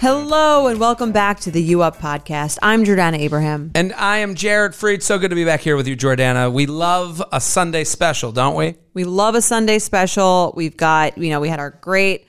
Hello and welcome back to the U Up podcast. I'm Jordana Abraham. And I am Jared Freid. So good to be back here with you, Jordana. We love a Sunday special, don't we? We love a Sunday special. We've got, you know, we had our great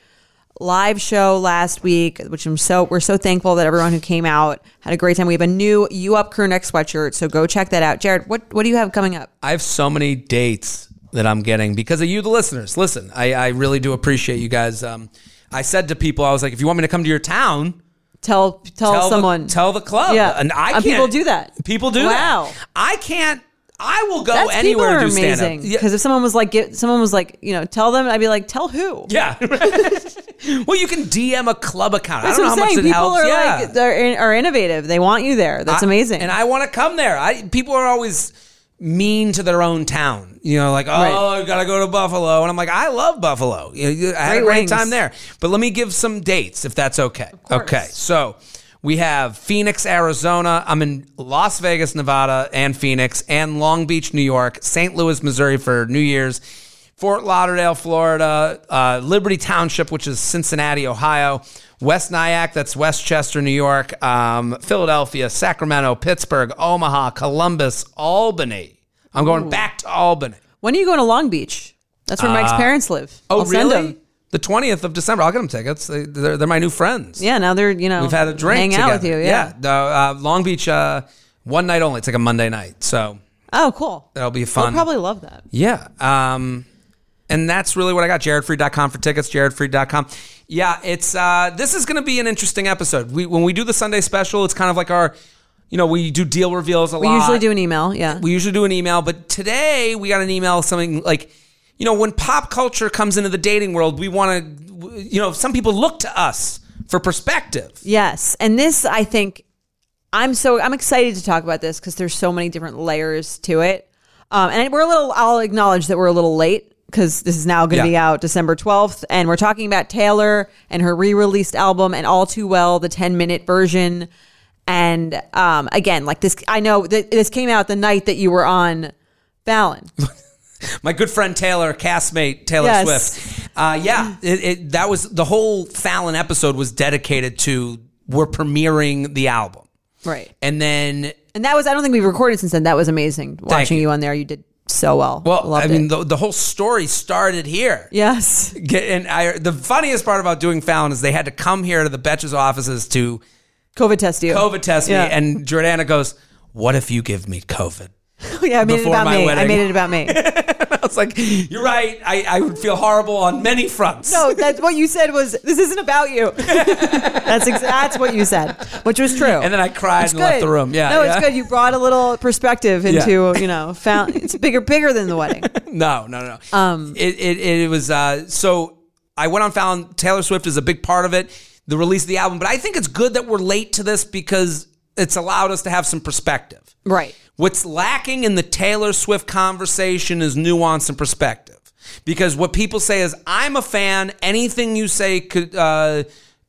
live show last week, which I'm so we're so thankful that everyone who came out had a great time. We have a new U Up crew neck sweatshirt, so go check that out. Jared, what what do you have coming up? I have so many dates that I'm getting because of you, the listeners. Listen, I, I really do appreciate you guys. Um, I said to people, I was like, if you want me to come to your town, Tell tell, tell someone. the, tell the club. Yeah. and I And can't. people do that. People do Wow. that. I can't. I will go That's people anywhere are to do stand amazing. up. Because if someone was like, get, someone was like, you know, tell them, I'd be like, tell who? Yeah. well, you can DM a club account. That's I don't know how I'm much saying. it People helps. are yeah. like they're in, are innovative. They want you there. That's I- amazing. And I want to come there. I people are always mean to their own town. You know, like, oh, Right. I gotta go to Buffalo, and I'm like, I love Buffalo. You know, I had a Great great wings. time there. But let me give some dates if that's okay. Okay, so. We have Phoenix, Arizona. I'm in Las Vegas, Nevada, and Phoenix, and Long Beach, New York, St. Louis, Missouri for New Year's, Fort Lauderdale, Florida, uh, Liberty Township, which is Cincinnati, Ohio, West Nyack, that's Westchester, New York, um, Philadelphia, Sacramento, Pittsburgh, Omaha, Columbus, Albany. I'm going back to Albany. when are you going to Long Beach? That's where Mike's parents live. Oh, I'll send really? them. The 20th of December. I'll get them tickets. They, they're, they're my new friends. Yeah, now they're you know We've had a drink hang together. out with you. Yeah. No, uh, Long Beach, uh, one night only. It's like a Monday night. So Oh, cool. that'll be fun. probably love that. Yeah. Um, and that's really what I got. JaredFreid.com for tickets. JaredFreid.com. Yeah, it's uh, this is going to be an interesting episode. We when we do the Sunday special, it's kind of like our, you know, we do deal reveals a We lot. We usually do an email. Yeah. We usually do an email, but today we got an email something like, you know, when pop culture comes into the dating world, we want to, you know, some people look to us for perspective. yes, and this I think I'm so I'm excited to talk about this because there's so many different layers to it. Um, and we're a little. I'll acknowledge that we're a little late because this is now going to Yeah. be out December 12th, and we're talking about Taylor and her re-released album and All Too Well, the 10 minute version. And um, again, like this, I know that this came out the night that you were on Fallon. My good friend Taylor, castmate Taylor Yes. Swift. Uh, yeah, it, it, that was the whole Fallon episode was dedicated to we're premiering the album, Right. and then And that was, I don't think we've recorded since then. That was amazing. Watching you. you. on there, you did so well. well, Loved I mean, the, the whole story started here. yes. And I, the funniest part about doing Fallon is they had to come here to the Betches offices to COVID test you. COVID test Yeah. me, and Jordana goes, "What if you give me COVID?" yeah, I made it about me. I wedding. made it about me. I was like, "You're right. I, I would feel horrible on many fronts." no, that's what you said was, this isn't about you. that's ex- that's what you said, which was true. And then I cried It's and left the room. Yeah, No, yeah. it's good. You brought a little perspective Yeah. into, you know, found it's bigger, bigger than the wedding. No, no, no. Um, it, it, it was uh, so. I went on Fallon. Taylor Swift is a big part of it, the release of the album. But I think it's good that we're late to this because it's allowed us to have some perspective. Right. What's lacking in the Taylor Swift conversation is nuance and perspective. Because what people say is, "I'm a fan. Anything you say could, uh,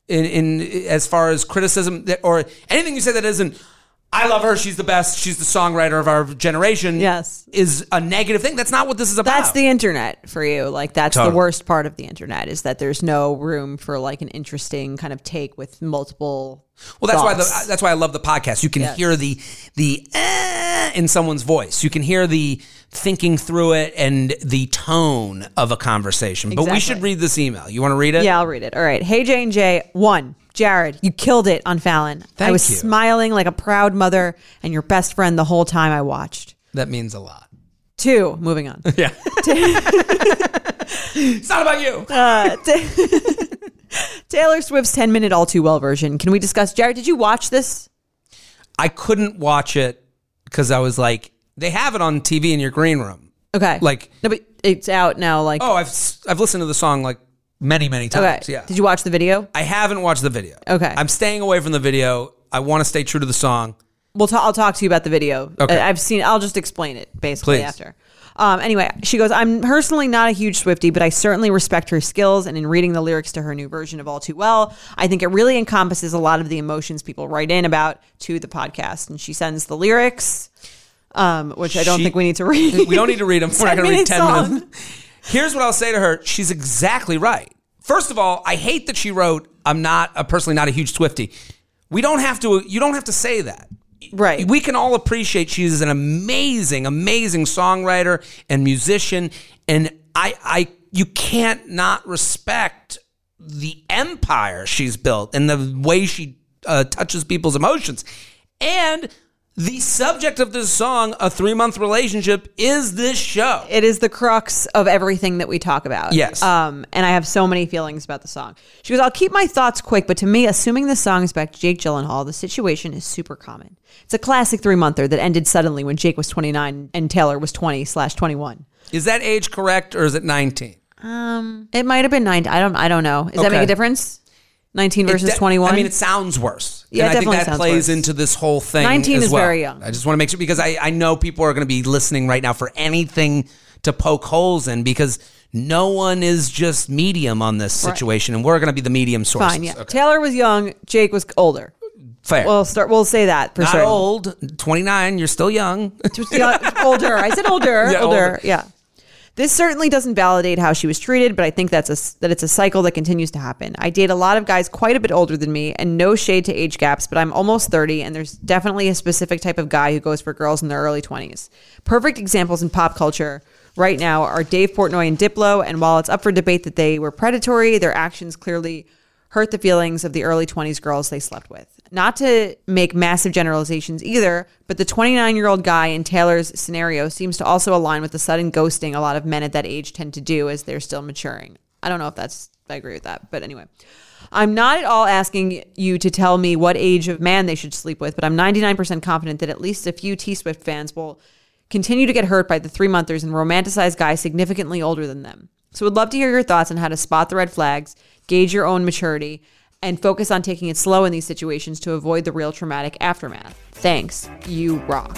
in, in as far as criticism that, or anything you say that isn't." I love her. She's the best. She's the songwriter of our generation. Yes. is a negative thing. That's not what this is about. That's the internet for you. Like that's Totally. the worst part of the internet is that there's no room for like an interesting kind of take with multiple. Well, that's why the, that's why I love the podcast. You can Yes. hear the the eh in someone's voice. You can hear the thinking through it and the tone of a conversation. But we should read this email. You want to read it? Yeah, I'll read it. All right. Hey J and J. One. Jared, you killed it on Fallon. Thank I was you. smiling like a proud mother and your best friend the whole time I watched. That means a lot. Two. Moving on. Yeah. it's not about you. Uh, Taylor Swift's 10 minute All Too Well version. Can we discuss? Jared, did you watch this? I couldn't watch it because I was like, they have it on TV in your green room. Okay. Like- no, but it's out now. Like, Oh, I've I've listened to the song like many, many times. Okay. Yeah. Did you watch the video? I haven't watched the video. Okay. I'm staying away from the video. I want to stay true to the song. We'll ta- I'll talk to you about the video. Okay. I- I've seen. I'll just explain it basically Please. after. Um, anyway, she goes. I'm personally not a huge Swifty, but I certainly respect her skills. And in reading the lyrics to her new version of All Too Well, I think it really encompasses a lot of the emotions people write in about to the podcast. And she sends the lyrics, um, which I don't She- think we need to read. We don't need to read them. We're not going to read 10 long. minutes. Here's what I'll say to her. She's exactly right. First of all, I hate that she wrote, I'm not a personally not a huge Swifty. We don't have to, you don't have to say that. Right. We can all appreciate she's an amazing, amazing songwriter and musician. And I, I, you can't not respect the empire she's built and the way she uh, touches people's emotions. And the subject of this song, a three month relationship, is this show. it is the crux of everything that we talk about. Yes. Um, and I have so many feelings about the song. She goes, I'll keep my thoughts quick, but to me, assuming the song is back to Jake Gyllenhaal, the situation is super common. It's a classic three monther that ended suddenly when Jake was 29 and Taylor was 20 slash 21. Is that age correct or is it 19? Um, it might have been nine. I don't. I don't know. Does that make a difference? 19 versus de- 21. I mean, it sounds worse. Yeah, and I think that plays worse. into this whole thing. 19 as is well. very young. I just want to make sure because I, I know people are going to be listening right now for anything to poke holes in because no one is just medium on this situation, and we're going to be the medium sources. fine. Yeah. Okay. Taylor was young. Jake was older. Fair. We'll start. We'll say that for sure. Not certain. old. Twenty nine. You're still young. Young- older. I said older. Yeah, older. older. Yeah. This certainly doesn't validate how she was treated, but I think that's a that it's a cycle that continues to happen. I date a lot of guys quite a bit older than me, and no shade to age gaps, but I'm almost 30, and there's definitely a specific type of guy who goes for girls in their early 20s. Perfect examples in pop culture right now are Dave Portnoy and Diplo, and while it's up for debate that they were predatory, their actions clearly hurt the feelings of the early 20s girls they slept with. Not to make massive generalizations either, but the 29 year old guy in Taylor's scenario seems to also align with the sudden ghosting a lot of men at that age tend to do as they're still maturing. I don't know if that's, I agree with that, but anyway. I'm not at all asking you to tell me what age of man they should sleep with, but I'm 99% confident that at least a few T Swift fans will continue to get hurt by the three monthers and romanticize guys significantly older than them. So, we'd love to hear your thoughts on how to spot the red flags, gauge your own maturity, and focus on taking it slow in these situations to avoid the real traumatic aftermath. Thanks. You rock.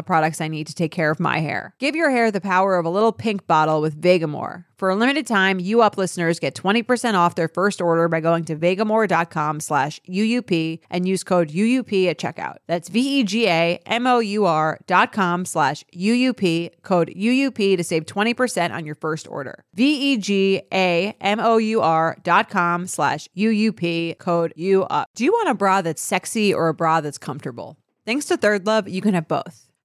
products I need to take care of my hair. Give your hair the power of a little pink bottle with Vegamour. For a limited time, you up listeners get 20% off their first order by going to vegamour.com slash UUP and use code UUP at checkout. That's V-E-G-A-M-O-U-R dot com slash UUP, code UUP to save 20% on your first order. V-E-G-A-M-O-U-R dot com slash UUP, code UUP. Do you want a bra that's sexy or a bra that's comfortable? Thanks to ThirdLove, you can have both.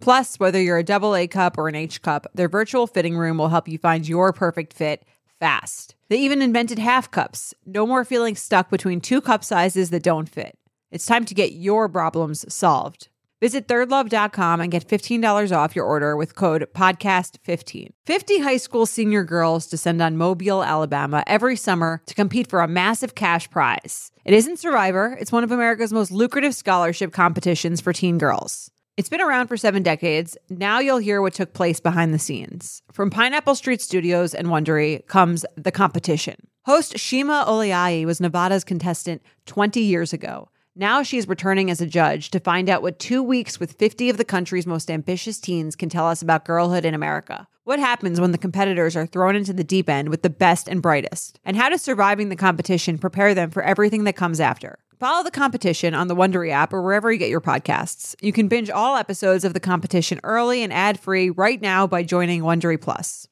Plus, whether you're a double A cup or an H cup, their virtual fitting room will help you find your perfect fit fast. They even invented half cups. No more feeling stuck between two cup sizes that don't fit. It's time to get your problems solved. Visit thirdlove.com and get $15 off your order with code PODCAST15. 50 high school senior girls descend on Mobile, Alabama every summer to compete for a massive cash prize. It isn't Survivor, it's one of America's most lucrative scholarship competitions for teen girls. It's been around for seven decades. Now you'll hear what took place behind the scenes. From Pineapple Street Studios and Wondery comes The Competition. Host Shima Oliaee was Nevada's contestant 20 years ago. Now she's returning as a judge to find out what two weeks with 50 of the country's most ambitious teens can tell us about girlhood in America. What happens when the competitors are thrown into the deep end with the best and brightest? And how does surviving the competition prepare them for everything that comes after? Follow the competition on the Wondery app or wherever you get your podcasts. You can binge all episodes of the competition early and ad-free right now by joining Wondery Plus.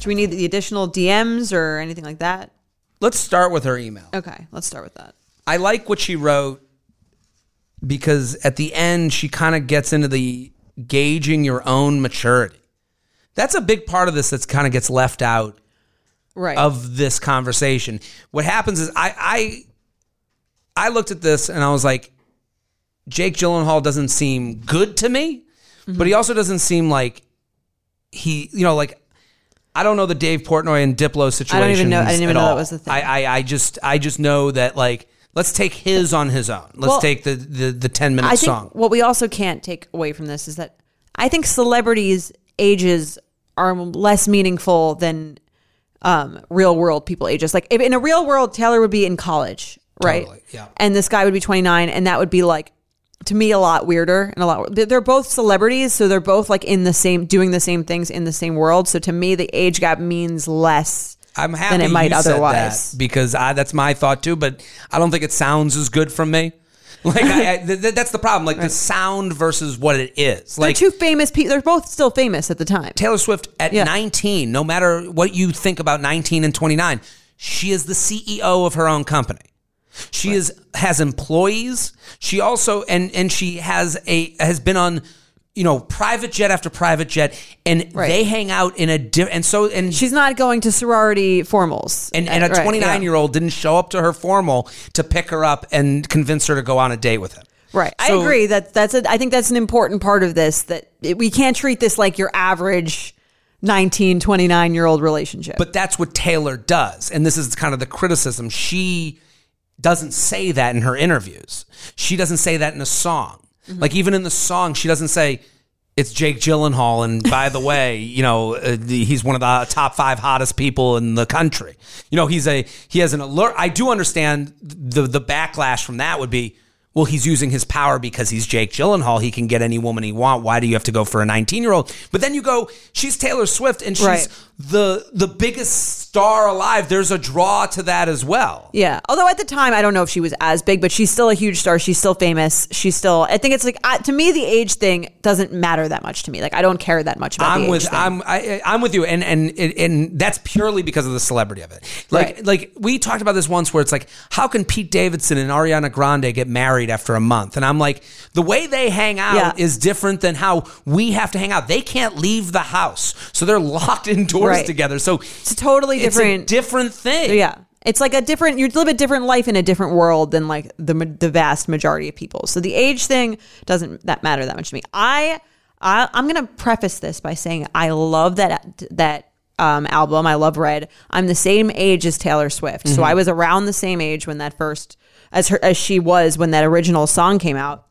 Do we need the additional DMs or anything like that? Let's start with her email. Okay, let's start with that. I like what she wrote because at the end she kind of gets into the gauging your own maturity. That's a big part of this that's kind of gets left out Right. of this conversation. What happens is I I I looked at this and I was like, Jake Gyllenhaal doesn't seem good to me, but he also doesn't seem like he, you know, like I don't know the Dave Portnoy and Diplo situation. I don't even know- I didn't even know that was the thing. I, I I just I just know that like let's take his on his own. Let's Well, take the the the ten minute I think song. what we also can't take away from this is that I think celebrities' ages are less meaningful than um, real world people ages. Like if in a real world, Taylor would be in college, right? Totally, yeah. And this guy would be 29, and that would be like to me a lot weirder and a lot. They're both celebrities, so they're both like in the same, doing the same things in the same world. So to me, the age gap means less. I'm happy than it might you said otherwise. that because I, that's my thought too. But I don't think it sounds as good from me. Like I, I, th- th- that's the problem. Like the sound versus what it is. They're Like two famous people. They're both still famous at the time. Taylor Swift at Yeah. 19, no matter what you think about 19 and 29, she is the CEO of her own company. She is has employees. She also and and she has a has been on you know private jet after private jet and Right. they hang out in a di- and so and She's not going to sorority formals. and, and a Right, 29 yeah. year old didn't show up to her formal to pick her up and convince her to go on a date with him. Right. I agree that that's a, I think that's an important part of this that it, we can't treat this like your average 19, 29 year old relationship. But that's what Taylor does. And this is kind of the criticism. She doesn't say that in her interviews. She doesn't say that in a song. Mm-hmm. Like even in the song, she doesn't say it's Jake Gyllenhaal. And by the way, you know, uh, the, he's one of the top five hottest people in the country. You know, he's a, he has an alert. I do understand the, the backlash from that would be, well, he's using his power because he's Jake Gyllenhaal. He can get any woman he want. Why do you have to go for a 19 year old? But then you go, she's Taylor Swift and she's Right. The the biggest star alive. There's a draw to that as well. yeah. Although at the time, I don't know if she was as big, but she's still a huge star. She's still famous. She's still, I think it's like, to me, the age thing doesn't matter that much to me. Like, I don't care that much about the I'm age with thing. I'm I, I'm with you, and and and that's purely because of the celebrity of it. Like Right. like we talked about this once, where it's like, how can Pete Davidson and Ariana Grande get married after a month? And I'm like, the way they hang out Yeah. is different than how we have to hang out. They can't leave the house, so they're locked indoors Right. together. So it's a totally it's different. a different thing. Yeah. It's like a different, you live a different life in a different world than like the the vast majority of people. So the age thing doesn't that matter that much to me. I, I I'm gonna preface this by saying I love that that um, album. I love Red. I'm the same age as Taylor Swift, so I was around the same age when that first as her as she was when that original song came out.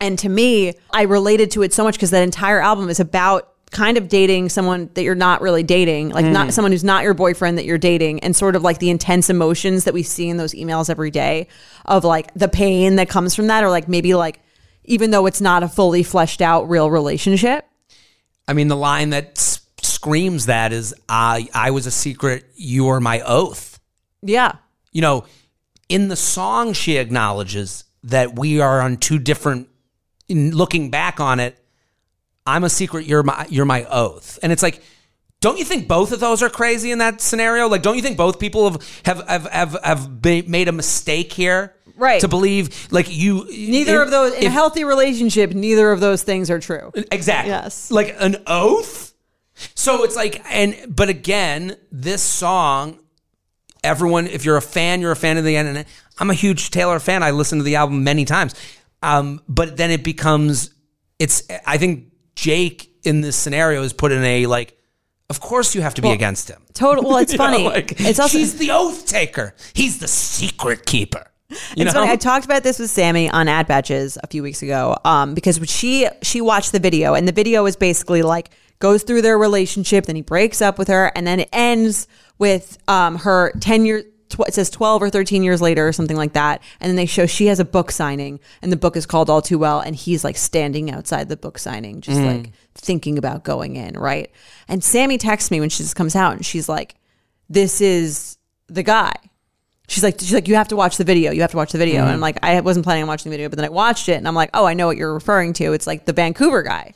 And to me, I related to it so much because that entire album is about kind of dating someone that you're not really dating, like not mm. someone who's not your boyfriend that you're dating, and sort of like the intense emotions that we see in those emails every day of like the pain that comes from that, or like maybe like even though it's not a fully fleshed out real relationship. I mean, the line that s- screams that is, "I I was a secret. You are my oath." Yeah. you know, in the song, she acknowledges that we are on two different. In looking back on it, I'm a secret. You're my. You're my oath, and it's like. Don't you think both of those are crazy in that scenario? Like, don't you think both people have have have have, have made a mistake here, Right. To believe like you. Neither if- of those in a healthy relationship, neither of those things are true. Exactly. Yes. Like an oath. So it's like, and but again, this song, everyone, if you're a fan, you're a fan of the end. And I'm a huge Taylor fan. I listened to the album many times. Um, but then it becomes it's. I think Jake in this scenario is put in a like. Of course, you have to be against him. Total. Well, it's You know, funny. like, it's also she's the oath taker. He's the secret keeper. You it's know, funny. I talked about this with Sammy on Ad Batches a few weeks ago, um, because she she watched the video, and the video is basically like goes through their relationship, then he breaks up with her, and then it ends with um, her ten years. Tw- it says 12 or 13 years later or something like that and then they show she has a book signing and the book is called all too well and he's like standing outside the book signing just like mm. thinking about going in right and sammy texts me when she just comes out and she's like this is the guy She's like, she's like, you have to watch the video. You have to watch the video. And I'm mm. like, I wasn't planning on watching the video, but then I watched it, and I'm like, oh, I know what you're referring to. It's like the Vancouver guy,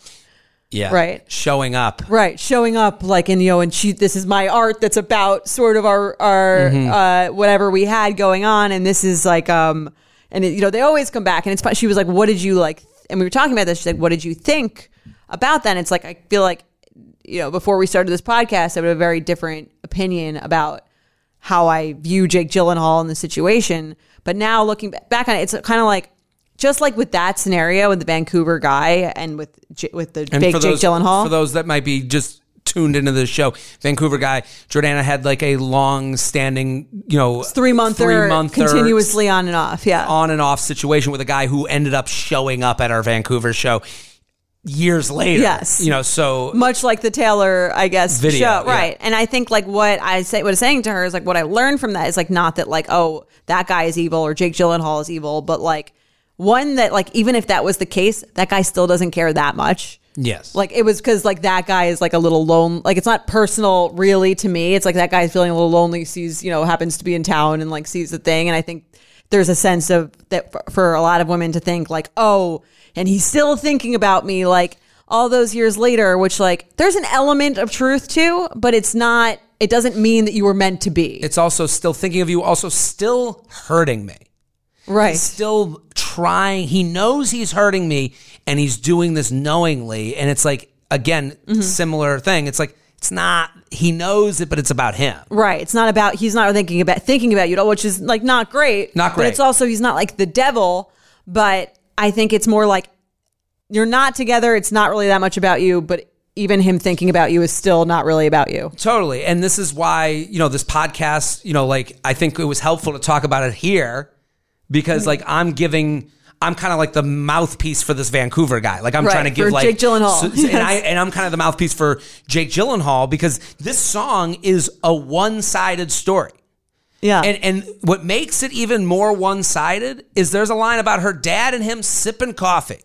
yeah, right. Showing up. right? Showing up like, and you know, and she, this is my art that's about sort of our our uh, whatever we had going on, and this is like, um, and it, you know, they always come back, and it's fun. She was like, what did you like? And we were talking about this. She's like, what did you think about that? And it's like, I feel like, you know, before we started this podcast, I would have a very different opinion about how I view Jake Gyllenhaal in the situation. But now looking back on it, it's kind of like just like with that scenario with the Vancouver guy and with with the And fake Jake those, Gyllenhaal. For those that might be just tuned into the show, Vancouver guy, Jordana had like a long standing, you know, three month three-monther continuously on and off. Yeah. on and off situation with a guy who ended up showing up at our Vancouver show years later. Yes. You know, so much like the Taylor, I guess, Video, show, yeah. right? And I think like what I say, what I'm saying to her is like what I learned from that is like not that like oh that guy is evil or Jake Gyllenhaal is evil, but like one that like even if that was the case, that guy still doesn't care that much. yes. Like it was because like that guy is like a little lone. Like it's not personal really to me. It's like that guy's feeling a little lonely. Sees you know happens to be in town and like sees the thing. And I think there's a sense of that for, for a lot of women to think like oh, and he's still thinking about me like all those years later. Which like there's an element of truth to, but it's not. It doesn't mean that you were meant to be. it's also still thinking of you, also still hurting me. Right. Still trying. He knows he's hurting me and he's doing this knowingly. And it's like, again, Mm-hmm. similar thing. It's like, it's not, he knows it, but it's about him. Right. It's not about he's not thinking about thinking about you at all, which is like not great. Not great. But it's also he's not like the devil, but I think it's more like you're not together. It's not really that much about you, but even him thinking about you is still not really about you. Totally. And this is why, you know, this podcast, you know, like I think it was helpful to talk about it here because like I'm giving I'm kind of like the mouthpiece for this Vancouver guy. Like I'm Right, trying to give like Jake Gyllenhaal. so- and I and I'm kind of the mouthpiece for Jake Gyllenhaal because this song is a one-sided story. Yeah. And and what makes it even more one-sided is there's a line about her dad and him sipping coffee.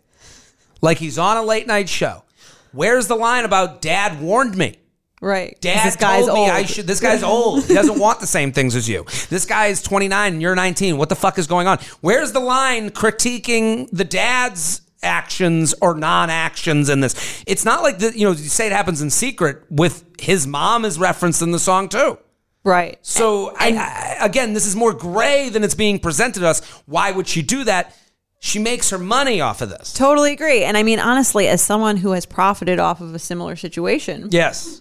Like he's on a late night show. Where's the line about dad warned me? Right. Dad this guy's told me old. I should. This guy's old. He doesn't want the same things as you. This guy is 29 and you're 19. What the fuck is going on? Where's the line critiquing the dad's actions or non-actions in this? It's not like the, you know you say it happens in secret. With his mom is referenced in the song too. right. So I, I, again, this is more gray than it's being presented to us. Why would she do that? She makes her money off of this. Totally agree. And I mean, honestly, as someone who has profited off of a similar situation, Yes.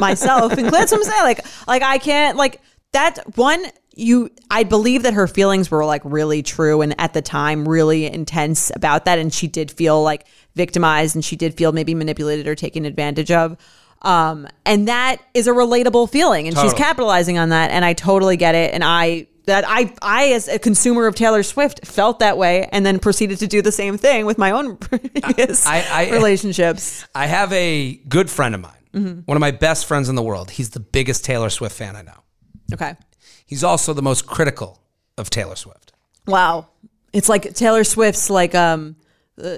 Myself and that's what I'm saying. Like, like I can't like that one. You, I believe that her feelings were like really true and at the time really intense about that, and she did feel like victimized and she did feel maybe manipulated or taken advantage of. Um, and that is a relatable feeling, and she's capitalizing on that, and I totally get it. And I that I I as a consumer of Taylor Swift felt that way, and then proceeded to do the same thing with my own previous I- I- relationships. I have a good friend of mine, Mm-hmm. one of my best friends in the world. He's the biggest Taylor Swift fan I know. Okay. He's also the most critical of Taylor Swift. Wow. It's like Taylor Swift's like um uh,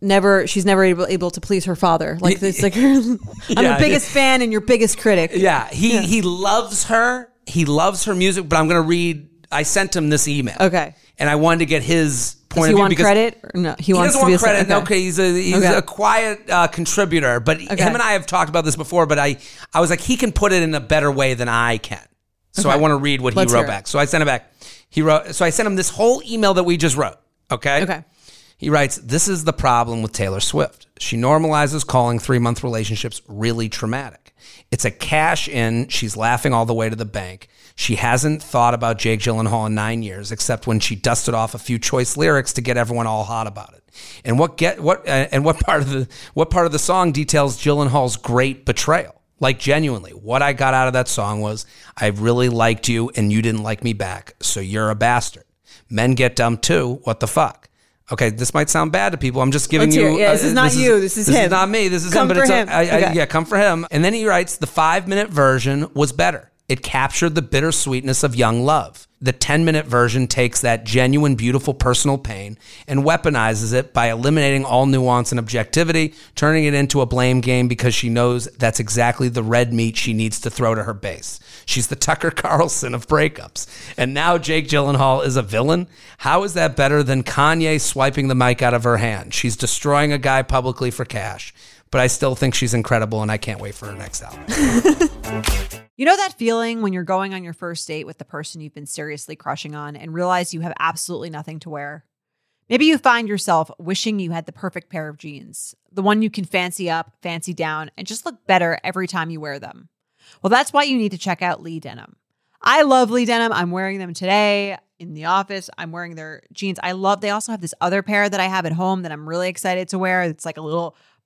never she's never able, able to please her father. Like it's like I'm Yeah, the biggest fan and your biggest critic. Yeah, he he loves her. He loves her music, but I'm going to read I sent him this email. Okay. And I wanted to get his point Does of he view want because credit? Or no, he, he wants doesn't to be want a credit. Okay. Okay, he's a he's Okay. a quiet uh, contributor, but him and I have talked about this before. But I I was like, he can put it in a better way than I can. So I want to read what Let's he hear wrote it. back. So I sent it back. He wrote. So I sent him this whole email that we just wrote. Okay. Okay. He writes, This is the problem with Taylor Swift. She normalizes calling three month relationships really traumatic. It's a cash in. She's laughing all the way to the bank. She hasn't thought about Jake Gyllenhaal in nine years, except when she dusted off a few choice lyrics to get everyone all hot about it. And what get what uh, and what part of the what part of the song details Gyllenhaal's great betrayal? Like genuinely, what I got out of that song was I really liked you and you didn't like me back, so you're a bastard. Men get dumb too. What the fuck? Okay, this might sound bad to people. I'm just giving Let's you. hear. Yeah, this is not you. This is this him. is not me. This is Come him. But it's a- him. I- I- yeah, come for him. And then he writes the five minute version was better. It captured the bittersweetness of young love. The 10 minute version takes that genuine, beautiful personal pain and weaponizes it by eliminating all nuance and objectivity, turning it into a blame game because she knows that's exactly the red meat she needs to throw to her base. She's the Tucker Carlson of breakups. And now Jake Gyllenhaal is a villain? How is that better than Kanye swiping the mic out of her hand? She's destroying a guy publicly for cash. But I still think she's incredible and I can't wait for her next album. You know that feeling when you're going on your first date with the person you've been seriously crushing on and realize you have absolutely nothing to wear? Maybe you find yourself wishing you had the perfect pair of jeans, the one you can fancy up, fancy down, and just look better every time you wear them. Well, that's why you need to check out Lee Denim. I love Lee Denim. I'm wearing them today in the office. I'm wearing their jeans. I love, they also have this other pair that I have at home that I'm really excited to wear. It's like a little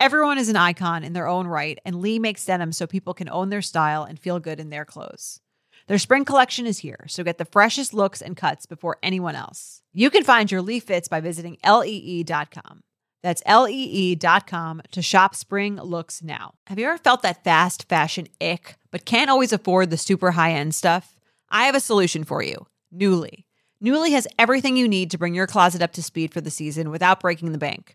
Everyone is an icon in their own right, and Lee makes denim so people can own their style and feel good in their clothes. Their spring collection is here, so get the freshest looks and cuts before anyone else. You can find your Lee fits by visiting lee.com. That's lee.com to shop spring looks now. Have you ever felt that fast fashion ick, but can't always afford the super high end stuff? I have a solution for you Nuuly. Nuuly has everything you need to bring your closet up to speed for the season without breaking the bank.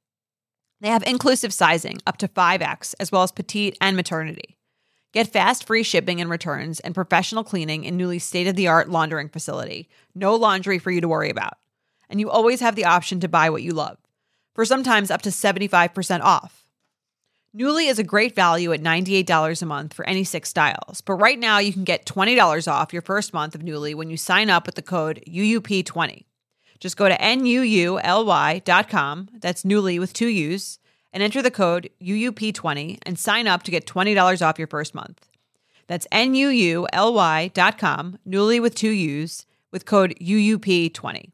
They have inclusive sizing up to 5X, as well as petite and maternity. Get fast free shipping and returns and professional cleaning in Nuuly state of the art laundering facility. No laundry for you to worry about. And you always have the option to buy what you love, for sometimes up to 75% off. Nuuly is a great value at $98 a month for any six styles, but right now you can get $20 off your first month of Nuuly when you sign up with the code UUP20. Just go to NUULY.com, that's Nuuly with two U's, and enter the code UUP20 and sign up to get $20 off your first month. That's NUULY.com, Nuuly with two U's, with code UUP20.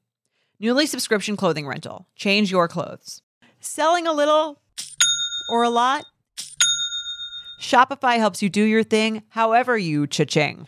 Nuuly subscription clothing rental. Change your clothes. Selling a little or a lot? Shopify helps you do your thing however you cha-ching.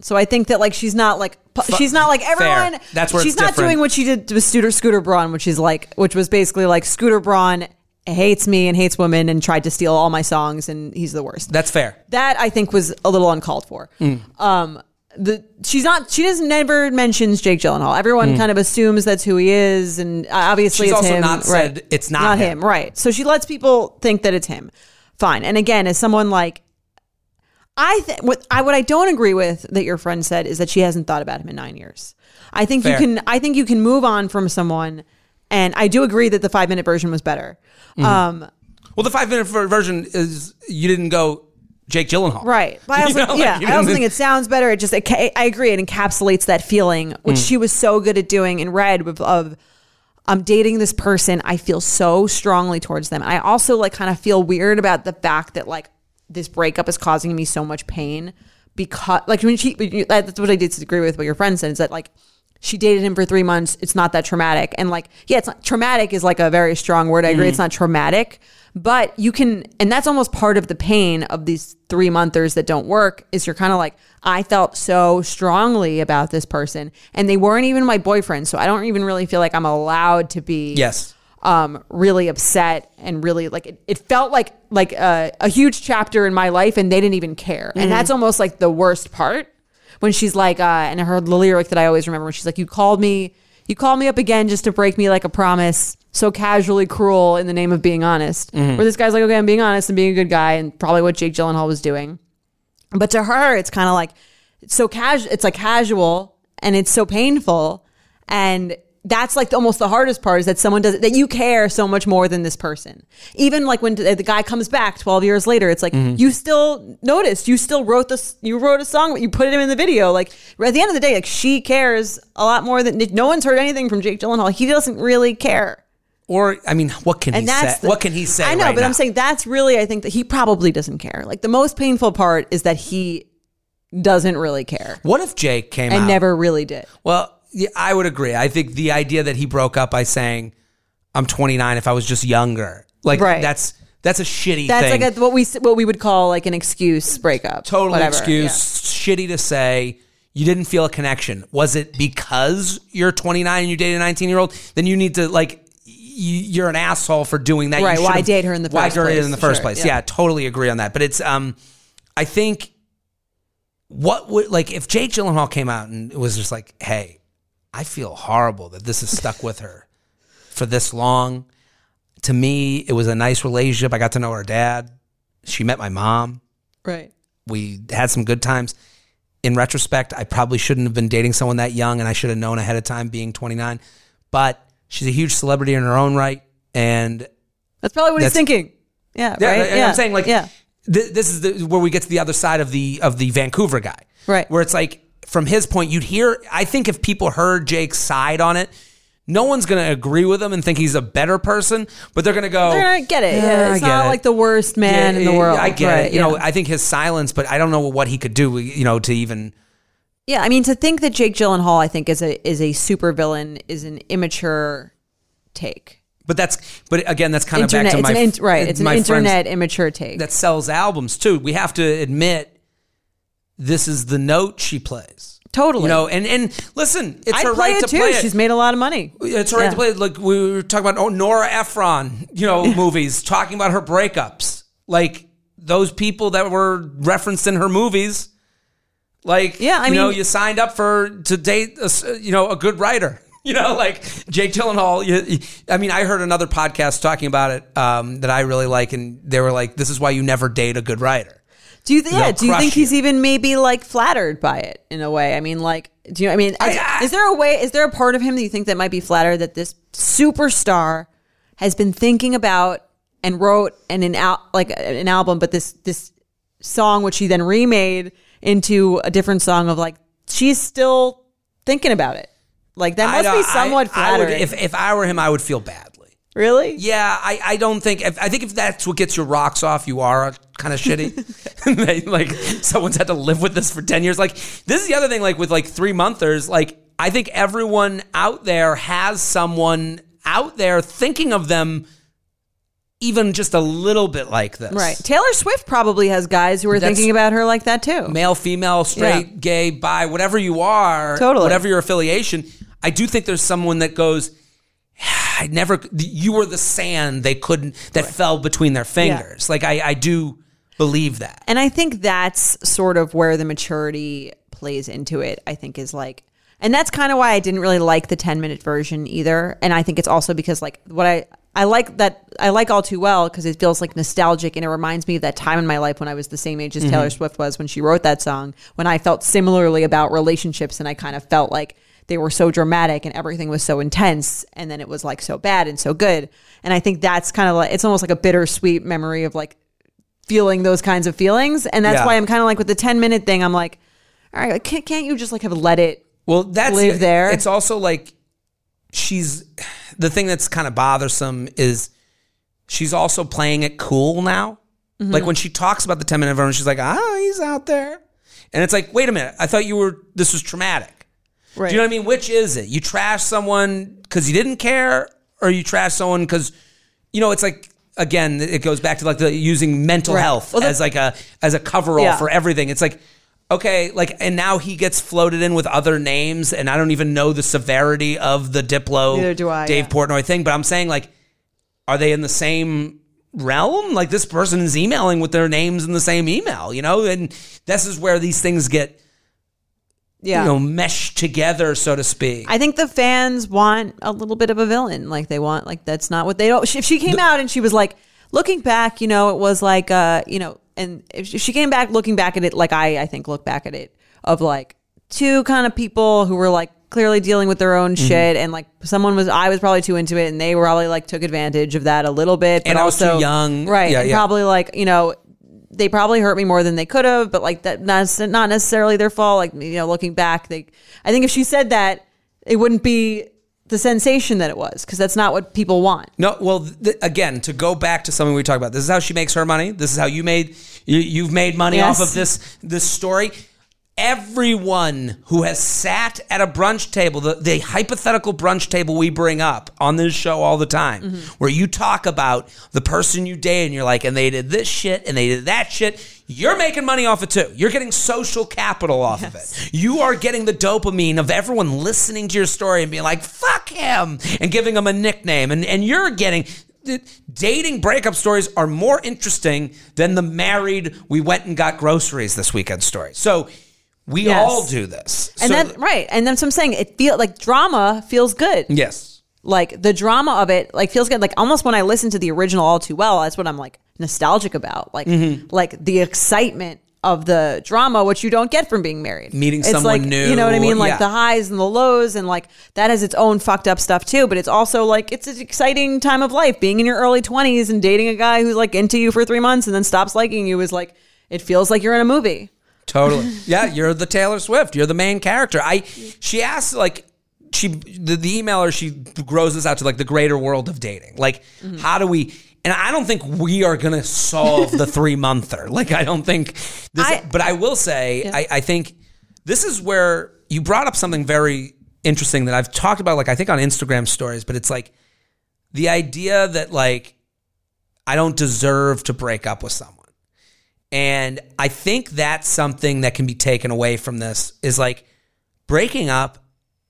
So I think that like she's not like she's not like everyone. That's where she's not different. doing what she did with Scooter Scooter Braun, which is like which was basically like Scooter Braun hates me and hates women and tried to steal all my songs and he's the worst. That's fair. That I think was a little uncalled for. Mm. Um, the she's not she doesn't never mentions Jake Gyllenhaal. Everyone kind of assumes that's who he is, and uh, obviously Mm. She's it's also him. not said it's not him. right? So she lets people think that it's him. Fine. And again, as someone like I think what I what I don't agree with that your friend said is that she hasn't thought about him in nine years. I think Fair. you can I think you can move on from someone, and I do agree that the five minute version was better. Mm-hmm. Um, Well, the five minute version is you didn't go Jake Gyllenhaal. Right. But I You also, know, yeah, you I also think it sounds better. It just, it, I agree. It encapsulates that feeling, which Mm. she was so good at doing in Red of, of I'm dating this person. I feel so strongly towards them. I also like kind of feel weird about the fact that like this breakup is causing me so much pain because like when she, that's what I disagree with what your friend said is that like, she dated him for three months. It's not that traumatic. And like, yeah, it's not traumatic is like a very strong word. I agree. It's mm. not traumatic, but you can, and that's almost part of the pain of these three monthers that don't work is you're kind of like, I felt so strongly about this person and they weren't even my boyfriend. So I don't even really feel like I'm allowed to be Yes. Um, really upset and really like it, it felt like like a, a huge chapter in my life and they didn't even care. And that's almost like the worst part when she's like uh, and I heard the lyric that I always remember when she's like you called me you called me up again just to break me like a promise so casually cruel in the name of being honest. Where this guy's like okay I'm being honest and being a good guy and probably what Jake Gyllenhaal was doing. But to her, it's kind of like it's so casual. It's like casual, and it's so painful, and that's like almost the hardest part is that someone does that you care so much more than this person. Even like when the guy comes back twelve years later, it's like mm-hmm. you still noticed, you still wrote this, you wrote a song, but you put him in the video. Like at the end of the day, like she cares a lot more than no one's heard anything from Jake Gyllenhaal. He doesn't really care. Or I mean, what can And he say? the- what can he say? I know, right but now? I'm saying that's really I think that he probably doesn't care. Like the most painful part is that he doesn't really care What if Jake came and out? never really did. Well, yeah, I would agree. I think the idea that he broke up by saying, "I'm 29," if I was just younger, like Right. that's that's a shitty That's thing. like a, what we what we would call like an excuse breakup. Total whatever. excuse. Shitty to say. You didn't feel a connection. Was it because you're 29 and you dated a 19 year old? Then you need to like. You, you're an asshole for doing that. You Right, why should've- date her in the why first date her place? in the first Sure, place? yeah. Yeah. totally agree on that. But it's um, I think what would like if Jake Gyllenhaal came out and was just like, hey, I feel horrible that this is stuck with her for this long. To me, it was a nice relationship. I got to know her dad. She met my mom. Right. We had some good times. In retrospect, I probably shouldn't have been dating someone that young and I should have known ahead of time being 29. But she's a huge celebrity in her own right. And That's probably what he's thinking. Yeah. yeah, right. yeah. I'm saying like yeah. th- this is the, where we get to the other side of the of the Vancouver guy, Right. Where it's like from his point, you'd hear. I think if people heard Jake's side on it, no one's going to agree with him and think he's a better person, but they're going to go. Gonna get it. Yeah, I it's not it." like the worst man Yeah, in the world. I get Right, it. You yeah. know, I think his silence, but I don't know what he could do. You know, to even. Yeah, I mean to think that Jake Gyllenhaal, I think, is a is a super villain is an immature take. But that's. But again, that's kind of back to it's my an right. It's an internet immature take. that sells albums too. We have to admit, this is the note she plays. totally. You know, and and listen, it's I her play right it to too. play it. She's made a lot of money. It's her right Yeah. to play it. Like we were talking about oh, Nora Ephron, you know, movies, talking about her breakups. Like those people that were referenced in her movies. Like, Yeah, I you know, mean- you signed up for to date, a, you know, a good writer. You know, like Jake Gyllenhaal. You- I mean, I heard another podcast talking about it um, that I really like, and they were like, "This is why you never date a good writer." Do you? Th- yeah. Do you think he's you. even maybe like flattered by it in a way? I mean, like, do you? I mean, is, I- I- is there a way? Is there a part of him that you think that might be flattered that this superstar has been thinking about and wrote and an al- like an album, but this this song which he then remade into a different song of like she's still thinking about it. Like that must be somewhat I would- if if I were him, I would feel badly. really? Yeah, I, I don't think if, I think if that's what gets your rocks off, you are kind of shitty. They- like someone's had to live with this for ten years. Like this is the other thing. Like with like three monthers, like I think everyone out there has someone out there thinking of them even just a little bit like this. Right. Taylor Swift probably has guys who are That's- thinking about her like that too. Male, female, straight, Yeah. gay, bi, whatever you are, Totally. whatever your affiliation. I do think there's someone that goes, I never, you were the sand they couldn't, that fell between their fingers. Like, I, I do believe that. And I think that's sort of where the maturity plays into it. I think is like, and that's kind of why I didn't really like the 10 minute version either. And I think it's also because like what I, I like that I like all too well because it feels like nostalgic and it reminds me of that time in my life when I was the same age as mm-hmm. Taylor Swift was when she wrote that song, when I felt similarly about relationships and I kind of felt like they were so dramatic and everything was so intense and then it was like so bad and so good. And I think that's kind of like it's almost like a bittersweet memory of like feeling those kinds of feelings. And that's Yeah. why I'm kind of like with the 10 minute thing, I'm like, all right, can't, can't you just like have let it? Well, that's live there. It's also like she's the thing that's kind of bothersome is she's also playing it cool now. Mm-hmm. Like when she talks about the 10 minute version, she's like, ah, he's out there. And it's like, wait a minute, I thought you were, this was traumatic. Right. Do you know what I mean? Which is it? You trash someone because you didn't care, or you trash someone because, you know, it's like, again, it goes back to like the using mental Right. health Well, as like a, as a coverall Yeah. for everything. It's like, okay, like, and now he gets floated in with other names, and I don't even know the severity of the Diplo I, Dave yeah. Portnoy thing, but I'm saying, like, are they in the same realm? Like, this person is emailing with their names in the same email, you know? And this is where these things get, Yeah. you know, meshed together, so to speak. I think the fans want a little bit of a villain. Like they want, like that's not what they don't. If she came out and she was like, looking back, you know, it was like, uh, you know, and if she came back looking back at it, like I, I think look back at it of like two kind of people who were like clearly dealing with their own Mm-hmm. shit, and like someone was, I was probably too into it, and they were probably like took advantage of that a little bit, but And I was too also young. right? Yeah, and yeah. probably like you know. They probably hurt me more than they could have, but like that, not not necessarily their fault. Like you know, looking back, they, I think if she said that, it wouldn't be the sensation that it was because that's not what people want. No, well, th- again, to go back to something we talked about, this is how she makes her money. This is how you made you, you've made money Yes. off of this this story. Everyone who has sat at a brunch table, the, the hypothetical brunch table we bring up on this show all the time, Mm-hmm. where you talk about the person you date and you're like, and they did this shit and they did that shit. You're making money off it too. You're getting social capital off of it. You are getting the dopamine of everyone listening to your story and being like, fuck him, and giving him a nickname. And, and you're getting dating breakup stories are more interesting than the married, we went and got groceries this weekend story. So we Yes. all do this. And So- then right, and that's what I'm saying. It feels like drama feels good. yes. Like the drama of it, like feels good. Like almost when I listen to the original all too well, that's what I'm like nostalgic about. Like Mm-hmm. like the excitement of the drama, which you don't get from being married. Meeting it's someone like, new, You know what I mean? Like yeah. the highs and the lows, and like that has its own fucked up stuff too. But it's also like it's an exciting time of life. Being in your early 20s and dating a guy who's like into you for three months and then stops liking you is like it feels like you're in a movie. Totally. Yeah, you're the Taylor Swift. You're the main character. I she asks like she the, the emailer she grows this out to like the greater world of dating. Like Mm-hmm. how do we and I don't think we are gonna solve the three monther. Like I don't think this I- but I will say I, I think this is where you brought up something very interesting that I've talked about like I think on Instagram stories, but it's like the idea that like I don't deserve to break up with someone. And I think that's something that can be taken away from this is like breaking up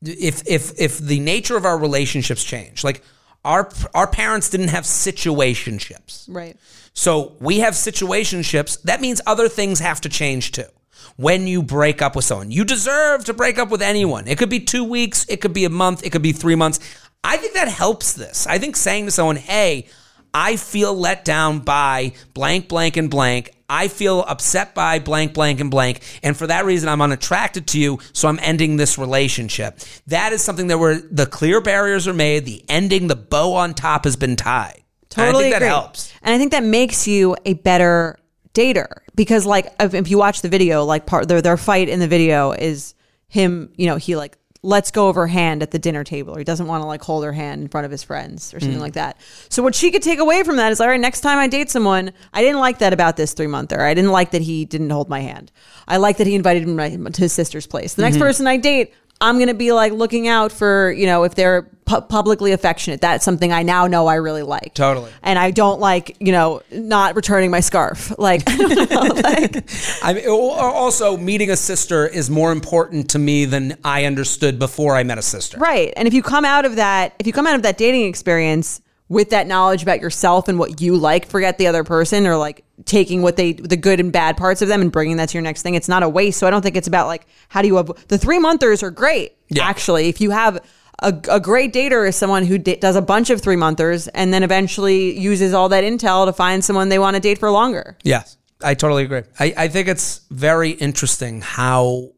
if if if the nature of our relationships change. Like our our parents didn't have situationships. Right. So we have situationships. That means other things have to change too. When you break up with someone, you deserve to break up with anyone. It could be two weeks, it could be a month, it could be three months. I think that helps this. I think saying to someone, hey, I feel let down by blank, blank, and blank. I feel upset by blank, blank, and blank. And for that reason, I'm unattracted to you. So I'm ending this relationship. That is something that where the clear barriers are made, the ending, the bow on top has been tied. And Totally I think agree. that helps. And I think that makes you a better dater because, like, if, if you watch the video, like, part their their fight in the video is him. You know, he like lets go over hand at the dinner table, or he doesn't want to like hold her hand in front of his friends or Mm. something like that. So what she could take away from that is, all right, next time I date someone, I didn't like that about this three monther. I didn't like that he didn't hold my hand. I like that he invited me to his sister's place. The Mm-hmm. next person I date. I'm going to be like looking out for, you know, if they're pu- publicly affectionate. That's something I now know I really like. Totally. And I don't like, you know, not returning my scarf. Like, I don't know, like I mean, also meeting a sister is more important to me than I understood before I met a sister. right. And if you come out of that, if you come out of that dating experience with that knowledge about yourself and what you like, forget the other person or like taking what they, the good and bad parts of them and bringing that to your next thing. It's not a waste. So I don't think it's about like, how do you, have, the three monthers are great. Yeah. Actually, if you have a, a great dater is someone who da- does a bunch of three monthers and then eventually uses all that intel to find someone they want to date for longer. Yes, I totally agree. I, I think it's very interesting how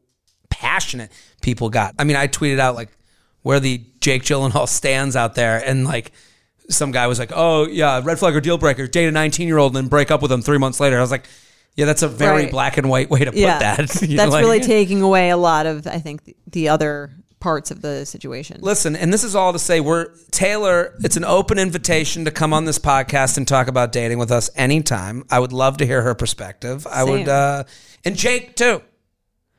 passionate people got. I mean, I tweeted out like where the Jake Gyllenhaal stands out there, and like some guy was like, "Oh yeah, red flag or deal breaker, date a 19 year old and then break up with him three months later." I was like, "Yeah, that's a very Right. black and white way to put that." You know, that's like- really taking away a lot of I think the, the other parts of the situation. Listen, and this is all to say we're Taylor, it's an open invitation to come on this podcast and talk about dating with us anytime. I would love to hear her perspective. I would uh and Jake too.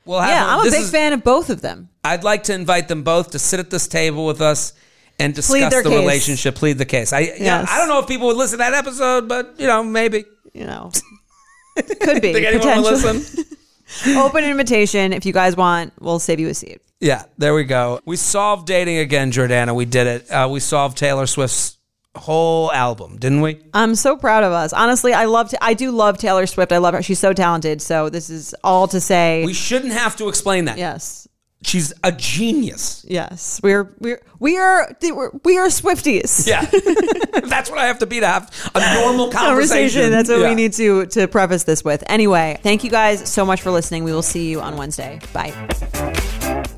We'll have yeah, him- I'm a this big is- fan of both of them. I'd like to invite them both to sit at this table with us and Plead discuss their the case. relationship, plead the case. I yeah, Yes. I don't know if people would listen to that episode, but you know, maybe. You know, could be Think anyone will listen? Open invitation. If you guys want, we'll save you a seat. Yeah, there we go. We solved dating again, Jordana. We did it. Uh, we solved Taylor Swift's whole album, didn't we? I'm so proud of us. Honestly, I love. I do love Taylor Swift. I love her. She's so talented. So this is all to say. We shouldn't have to explain that. yes. She's a genius. Yes, we're we're we are we're, we are Swifties. Yeah. That's what I have to be to have a normal conversation. Conversation. That's what Yeah. we need to to preface this with. Anyway, thank you guys so much for listening. We will see you on Wednesday. Bye.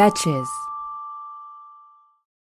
Betches.